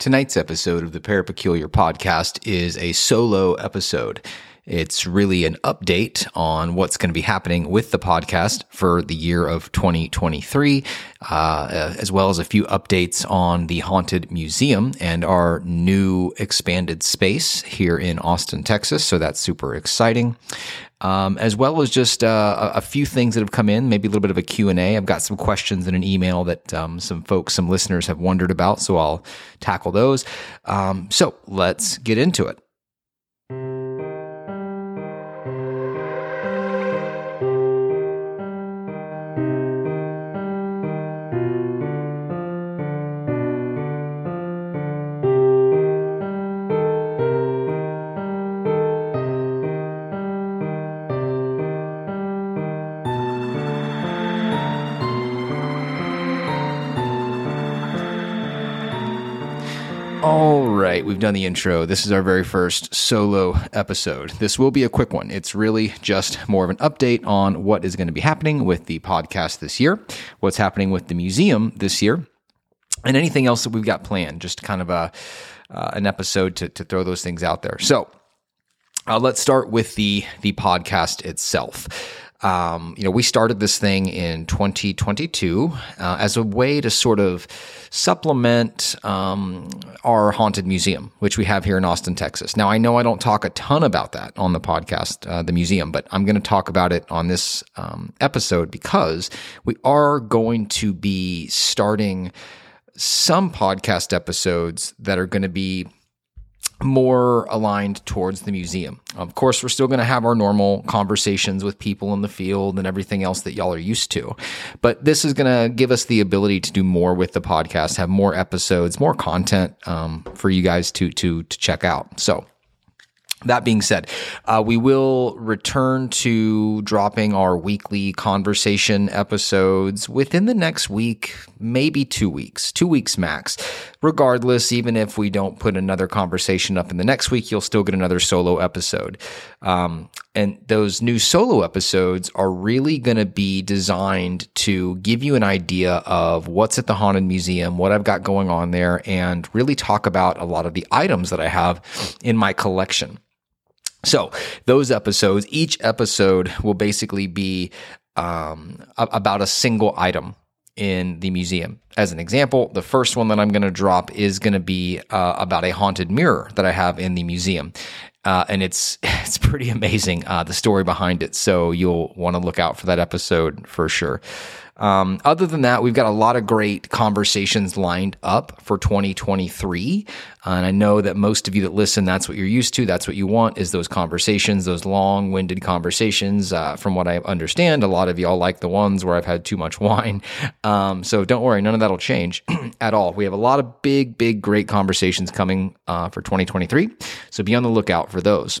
Tonight's episode of the Parapeculiar podcast is a solo episode. It's really an update on what's going to be happening with the podcast for the year of 2023, uh, as well as a few updates on the Haunted Museum and our new expanded space here in Austin, Texas. So that's super exciting um, as well as just uh, a few things that have come in, maybe a little bit of a Q&A. I've got some questions in an email that um, some folks, some listeners have wondered about, so I'll tackle those. Um, so let's get into it. Done the intro. This is our very first solo episode. This will be a quick one. It's really just more of an update on what is going to be happening with the podcast this year, what's happening with the museum this year, and anything else that we've got planned. Just kind of a uh, an episode to, to throw those things out there. So uh, let's start with the the podcast itself. Um, you know, we started this thing in 2022 uh, as a way to sort of supplement um, our haunted museum, which we have here in Austin, Texas. Now, I know I don't talk a ton about that on the podcast, uh, the museum, but I'm going to talk about it on this um, episode because we are going to be starting some podcast episodes that are going to be more aligned towards the museum. Of course, we're still going to have our normal conversations with people in the field and everything else that y'all are used to. But this is going to give us the ability to do more with the podcast, have more episodes, more content um, for you guys to to to check out. So that being said, uh, we will return to dropping our weekly conversation episodes within the next week, maybe two weeks, two weeks max. Regardless, even if we don't put another conversation up in the next week, you'll still get another solo episode. Um, and those new solo episodes are really going to be designed to give you an idea of what's at the Haunted Museum, what I've got going on there, and really talk about a lot of the items that I have in my collection. So those episodes, each episode will basically be um, about a single item in the museum. As an example, the first one that I'm going to drop is going to be uh, about a haunted mirror that I have in the museum. Uh, and it's it's pretty amazing uh, the story behind it. So you'll want to look out for that episode for sure. Um, other than that, we've got a lot of great conversations lined up for 2023. Uh, and I know that most of you that listen, that's what you're used to. That's what you want is those conversations, those long winded conversations. Uh, from what I understand, a lot of y'all like the ones where I've had too much wine. Um, so don't worry, none of that'll change at all. We have a lot of big, big, great conversations coming uh, for 2023. So be on the lookout for those.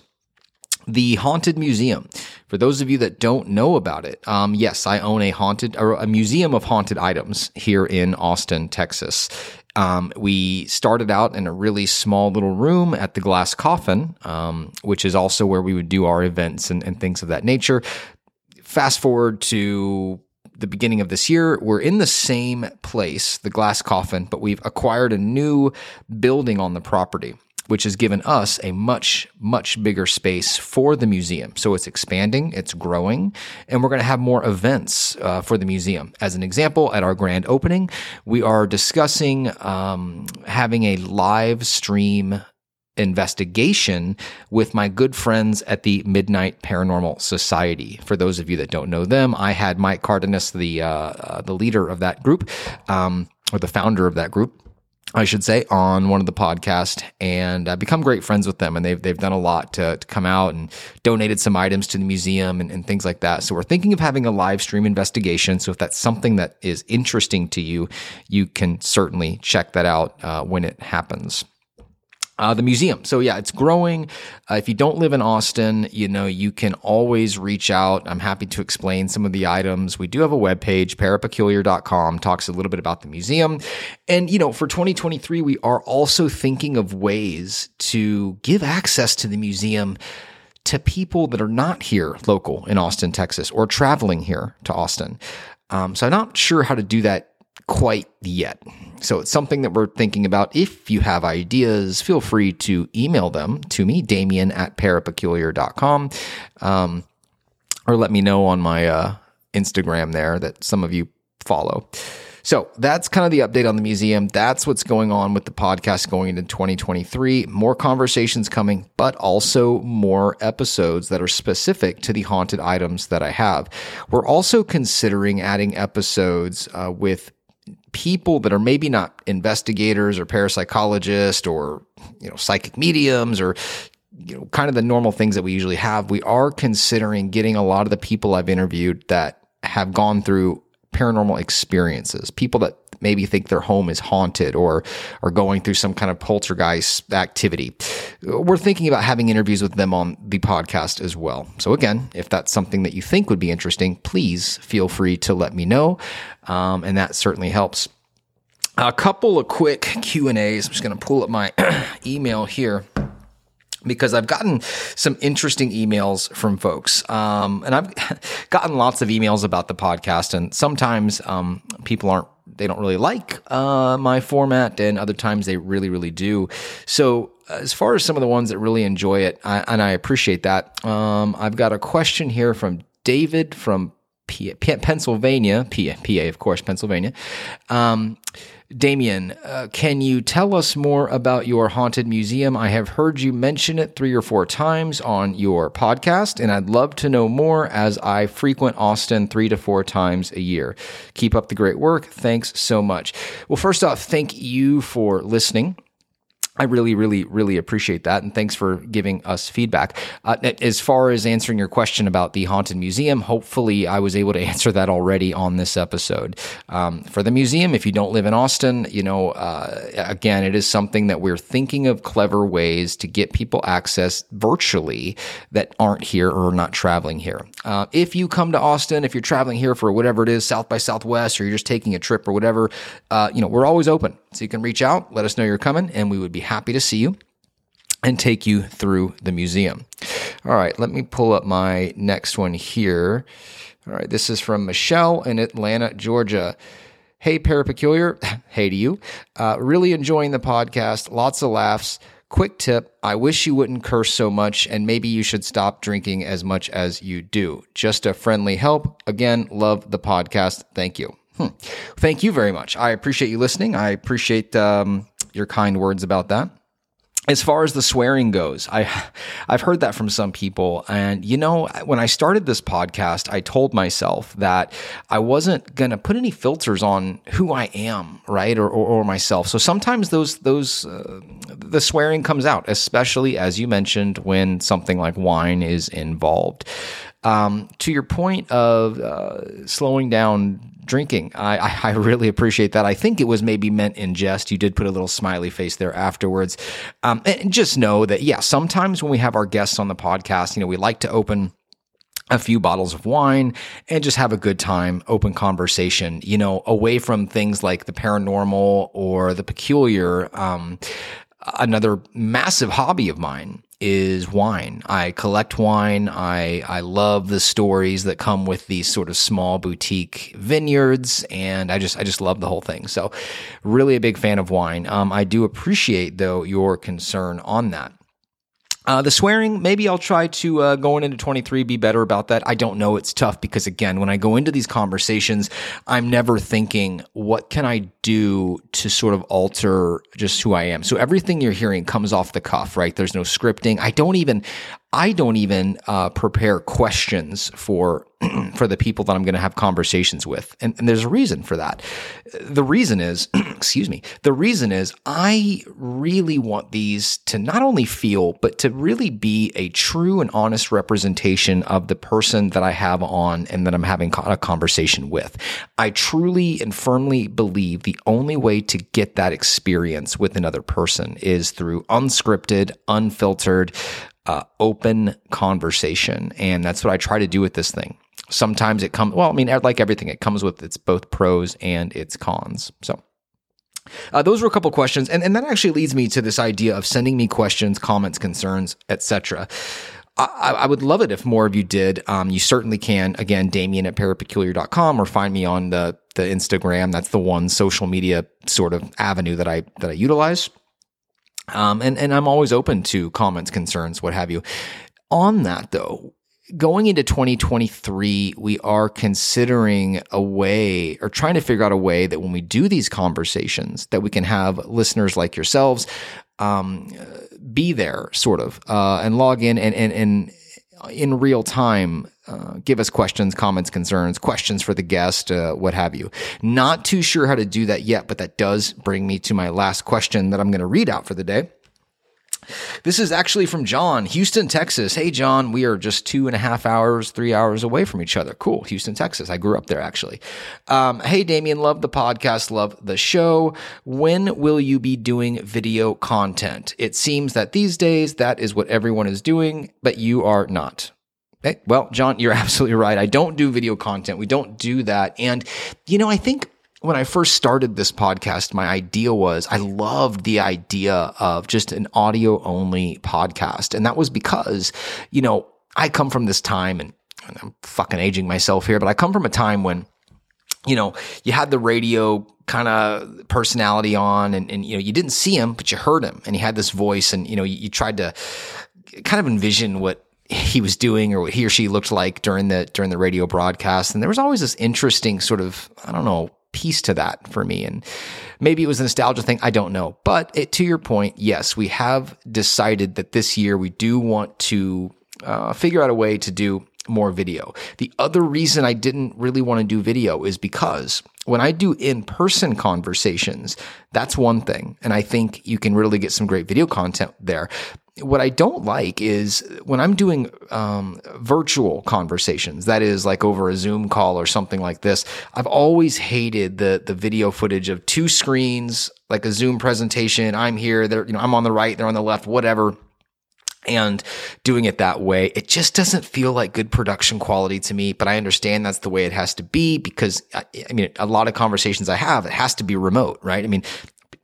The Haunted Museum. For those of you that don't know about it, um, yes, I own a haunted or a museum of haunted items here in Austin, Texas. Um, we started out in a really small little room at the Glass Coffin, um, which is also where we would do our events and, and things of that nature. Fast forward to the beginning of this year. We're in the same place, the glass coffin, but we've acquired a new building on the property which has given us a much, much bigger space for the museum. So it's expanding, it's growing, and we're going to have more events uh, for the museum. As an example, at our grand opening, we are discussing um, having a live stream investigation with my good friends at the Midnight Paranormal Society. For those of you that don't know them, I had Mike Cardenas, the uh, uh, the leader of that group, um, or the founder of that group I should say, on one of the podcasts and uh, become great friends with them. And they've, they've done a lot to, to come out and donated some items to the museum and, and things like that. So we're thinking of having a live stream investigation. So if that's something that is interesting to you, you can certainly check that out uh, when it happens. Uh, the museum. So yeah, it's growing. Uh, if you don't live in Austin, you know, you can always reach out. I'm happy to explain some of the items. We do have a webpage, parapeculiar.com, talks a little bit about the museum. And, you know, for 2023, we are also thinking of ways to give access to the museum to people that are not here local in Austin, Texas, or traveling here to Austin. Um, so I'm not sure how to do that quite yet. So it's something that we're thinking about. If you have ideas, feel free to email them to me, Damien at parapeculiar.com, um, or let me know on my uh, Instagram there that some of you follow. So that's kind of the update on the museum. That's what's going on with the podcast going into 2023. More conversations coming, but also more episodes that are specific to the haunted items that I have. We're also considering adding episodes uh, with people that are maybe not investigators or parapsychologists or you know psychic mediums or you know kind of the normal things that we usually have we are considering getting a lot of the people I've interviewed that have gone through paranormal experiences, people that maybe think their home is haunted or are going through some kind of poltergeist activity. We're thinking about having interviews with them on the podcast as well. So again, if that's something that you think would be interesting, please feel free to let me know, um, and that certainly helps. A couple of quick Q and A's. I'm just going to pull up my email here because I've gotten some interesting emails from folks. Um, and I've gotten lots of emails about the podcast, and sometimes um, people aren't, they don't really like uh, my format, and other times they really, really do. So, as far as some of the ones that really enjoy it, I, and I appreciate that, um, I've got a question here from David from P- P- Pennsylvania, P- PA, of course, Pennsylvania. Um, Damien, uh, can you tell us more about your haunted museum? I have heard you mention it three or four times on your podcast, and I'd love to know more as I frequent Austin three to four times a year. Keep up the great work. Thanks so much. Well, first off, thank you for listening. I really, really, really appreciate that. And thanks for giving us feedback. Uh, as far as answering your question about the Haunted Museum, hopefully I was able to answer that already on this episode. Um, for the museum, if you don't live in Austin, you know, uh, again, it is something that we're thinking of clever ways to get people access virtually that aren't here or not traveling here. Uh, if you come to Austin, if you're traveling here for whatever it is, South by Southwest, or you're just taking a trip or whatever, uh, you know, we're always open. So you can reach out, let us know you're coming, and we would be happy to see you and take you through the museum. All right, let me pull up my next one here. All right, this is from Michelle in Atlanta, Georgia. Hey, Parapeculiar. hey to you. Uh, really enjoying the podcast. Lots of laughs. Quick tip I wish you wouldn't curse so much, and maybe you should stop drinking as much as you do. Just a friendly help. Again, love the podcast. Thank you. Hmm. Thank you very much. I appreciate you listening. I appreciate um, your kind words about that as far as the swearing goes, I I've heard that from some people and you know when I started this podcast I told myself that I wasn't going to put any filters on who I am, right? Or or, or myself. So sometimes those those uh, the swearing comes out, especially as you mentioned when something like wine is involved. Um, to your point of uh, slowing down drinking. I, I, really appreciate that. I think it was maybe meant in jest. You did put a little smiley face there afterwards. Um, and just know that, yeah, sometimes when we have our guests on the podcast, you know, we like to open a few bottles of wine and just have a good time, open conversation, you know, away from things like the paranormal or the peculiar. Um, another massive hobby of mine is wine. I collect wine. I I love the stories that come with these sort of small boutique vineyards, and I just I just love the whole thing. So, really a big fan of wine. Um, I do appreciate though your concern on that. Uh, the swearing, maybe I'll try to uh, going into 23 be better about that. I don't know. It's tough because again, when I go into these conversations, I'm never thinking, what can I do to sort of alter just who I am? So everything you're hearing comes off the cuff, right? There's no scripting. I don't even, I don't even uh, prepare questions for for the people that I'm going to have conversations with, and, and, there's a reason for that. The reason is, excuse me, the reason is I really want these to not only feel, but to really be a true and honest representation of the person that I have on and that I'm having a conversation with. I truly and firmly believe the only way to get that experience with another person is through unscripted, unfiltered uh, open conversation. And that's what I try to do with this thing. Sometimes it comes, well, I mean, like everything, it comes with its both pros and its cons. So, uh, those were a couple questions, and, and that actually leads me to this idea of sending me questions, comments, concerns, etc. I, I, would love it if more of you did. Um, you certainly can. Again, Damien at parapeculiar.com or find me on the, the Instagram. That's the one social media sort of avenue that I, that I utilize. Um, and, and I'm always open to comments, concerns, what have you. On that though, going into 2023, we are considering a way or trying to figure out a way that when we do these conversations, that we can have listeners like yourselves um, be there, sort of, uh, and log in and and and in real time. Uh, give us questions, comments, concerns, questions for the guest, uh, what have you. Not too sure how to do that yet, but that does bring me to my last question that I'm going to read out for the day. This is actually from John, Houston, Texas. Hey, John, we are just two and a half hours, three hours away from each other. Cool. Houston, Texas. I grew up there actually. Um, hey, Damien, love the podcast, love the show. When will you be doing video content? It seems that these days that is what everyone is doing, but you are not. Well, John, you're absolutely right. I don't do video content. We don't do that. And, you know, I think when I first started this podcast, my idea was I loved the idea of just an audio only podcast. And that was because, you know, I come from this time and, and I'm fucking aging myself here, but I come from a time when, you know, you had the radio kind of personality on and, and, you know, you didn't see him, but you heard him and he had this voice and, you know, you, you tried to kind of envision what he was doing or what he or she looked like during the during the radio broadcast and there was always this interesting sort of i don't know piece to that for me. And maybe it was a nostalgia thing. I don't know. But it, to your point, yes, we have decided that this year we do want to uh, figure out a way to do more video. The other reason I didn't really want to do video is because when I do in person conversations, that's one thing. And I think you can really get some great video content there what I don't like is when I'm doing um, virtual conversations, that is like over a Zoom call or something like this. I've always hated the the video footage of two screens, like a Zoom presentation. I'm here, they're you know I'm on the right, they're on the left, whatever. And doing it that way, it just doesn't feel like good production quality to me. But I understand that's the way it has to be because I mean, a lot of conversations I have, it has to be remote, right? I mean,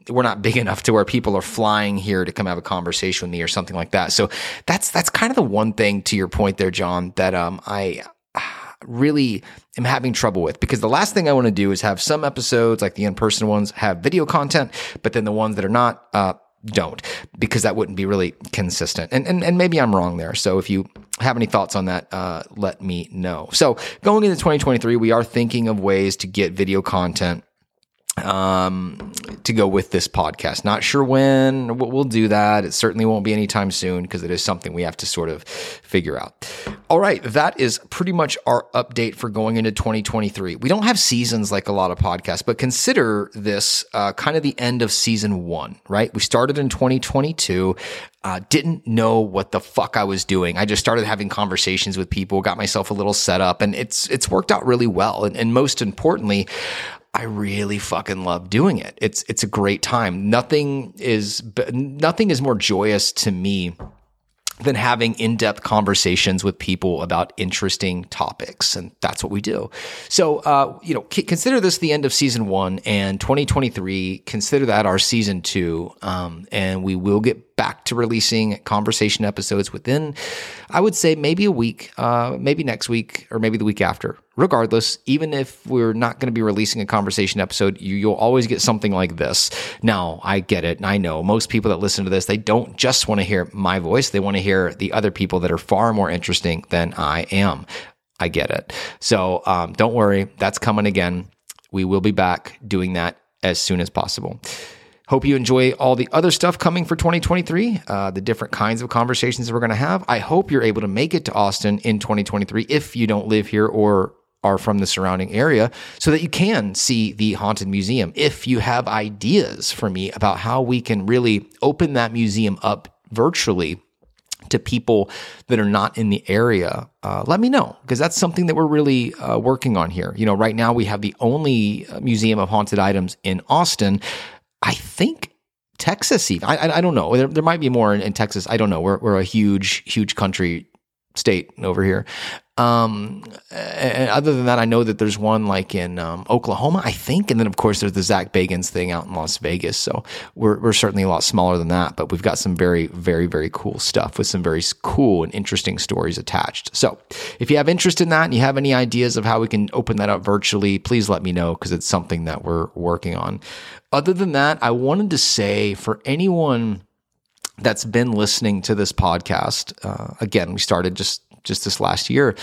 we're not big enough to where people are flying here to come have a conversation with me or something like that. So that's that's kind of the one thing to your point there, John, that um, I really am having trouble with because the last thing I want to do is have some episodes like the in-person ones have video content, but then the ones that are not uh, don't because that wouldn't be really consistent. And, and and maybe I'm wrong there. So if you have any thoughts on that, uh, let me know. So going into 2023, we are thinking of ways to get video content um, to go with this podcast. Not sure when we'll do that. It certainly won't be anytime soon because it is something we have to sort of figure out. All right, that is pretty much our update for going into 2023. We don't have seasons like a lot of podcasts, but consider this uh, kind of the end of season one, right? We started in 2022. Uh, didn't know what the fuck I was doing. I just started having conversations with people, got myself a little set up, and it's it's worked out really well. And, and most importantly, I really fucking love doing it. It's it's a great time. Nothing is nothing is more joyous to me than having in-depth conversations with people about interesting topics and that's what we do so uh, you know consider this the end of season one and 2023 consider that our season two um, and we will get back to releasing conversation episodes within, I would say, maybe a week, uh, maybe next week, or maybe the week after. Regardless, even if we're not going to be releasing a conversation episode, you, you'll always get something like this. Now, I get it, I know most people that listen to this, they don't just want to hear my voice, they want to hear the other people that are far more interesting than I am. I get it. So um, don't worry, that's coming again. We will be back doing that as soon as possible. Hope you enjoy all the other stuff coming for 2023, uh, the different kinds of conversations that we're going to have. I hope you're able to make it to Austin in 2023 if you don't live here or are from the surrounding area so that you can see the haunted museum. If you have ideas for me about how we can really open that museum up virtually to people that are not in the area, uh, let me know because that's something that we're really uh, working on here. You know, right now we have the only uh, museum of haunted items in Austin. I think Texas even. I, I, I don't know. There, there might be more in, in, Texas. I don't know. We're, we're a huge, huge country state over here. Um, and other than that, I know that there's one like in um, Oklahoma, I think, and then of course there's the Zak Bagans thing out in Las Vegas. So we're we're certainly a lot smaller than that, but we've got some very very very cool stuff with some very cool and interesting stories attached. So if you have interest in that and you have any ideas of how we can open that up virtually, please let me know because it's something that we're working on. Other than that, I wanted to say for anyone that's been listening to this podcast, uh, again, we started just just this last year.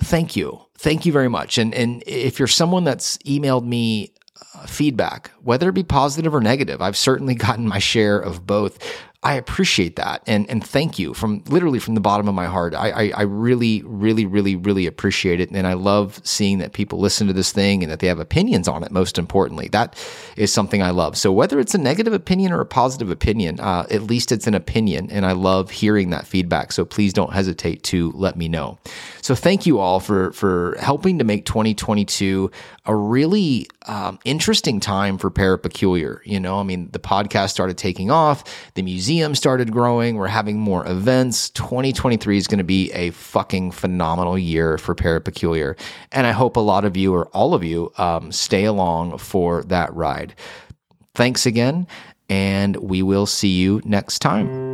Thank you, thank you very much. And and if you're someone that's emailed me uh, feedback, whether it be positive or negative, I've certainly gotten my share of both. I appreciate that and and thank you from literally from the bottom of my heart. I, I, I really really really really appreciate it and I love seeing that people listen to this thing and that they have opinions on it. Most importantly, that is something I love. So whether it's a negative opinion or a positive opinion, uh, at least it's an opinion, and I love hearing that feedback. So please don't hesitate to let me know. So thank you all for for helping to make 2022 a really um, interesting time for Parapeculiar. You know, I mean, the podcast started taking off, the museum started growing, we're having more events. 2023 is going to be a fucking phenomenal year for Parapeculiar, and I hope a lot of you or all of you um, stay along for that ride. Thanks again, and we will see you next time.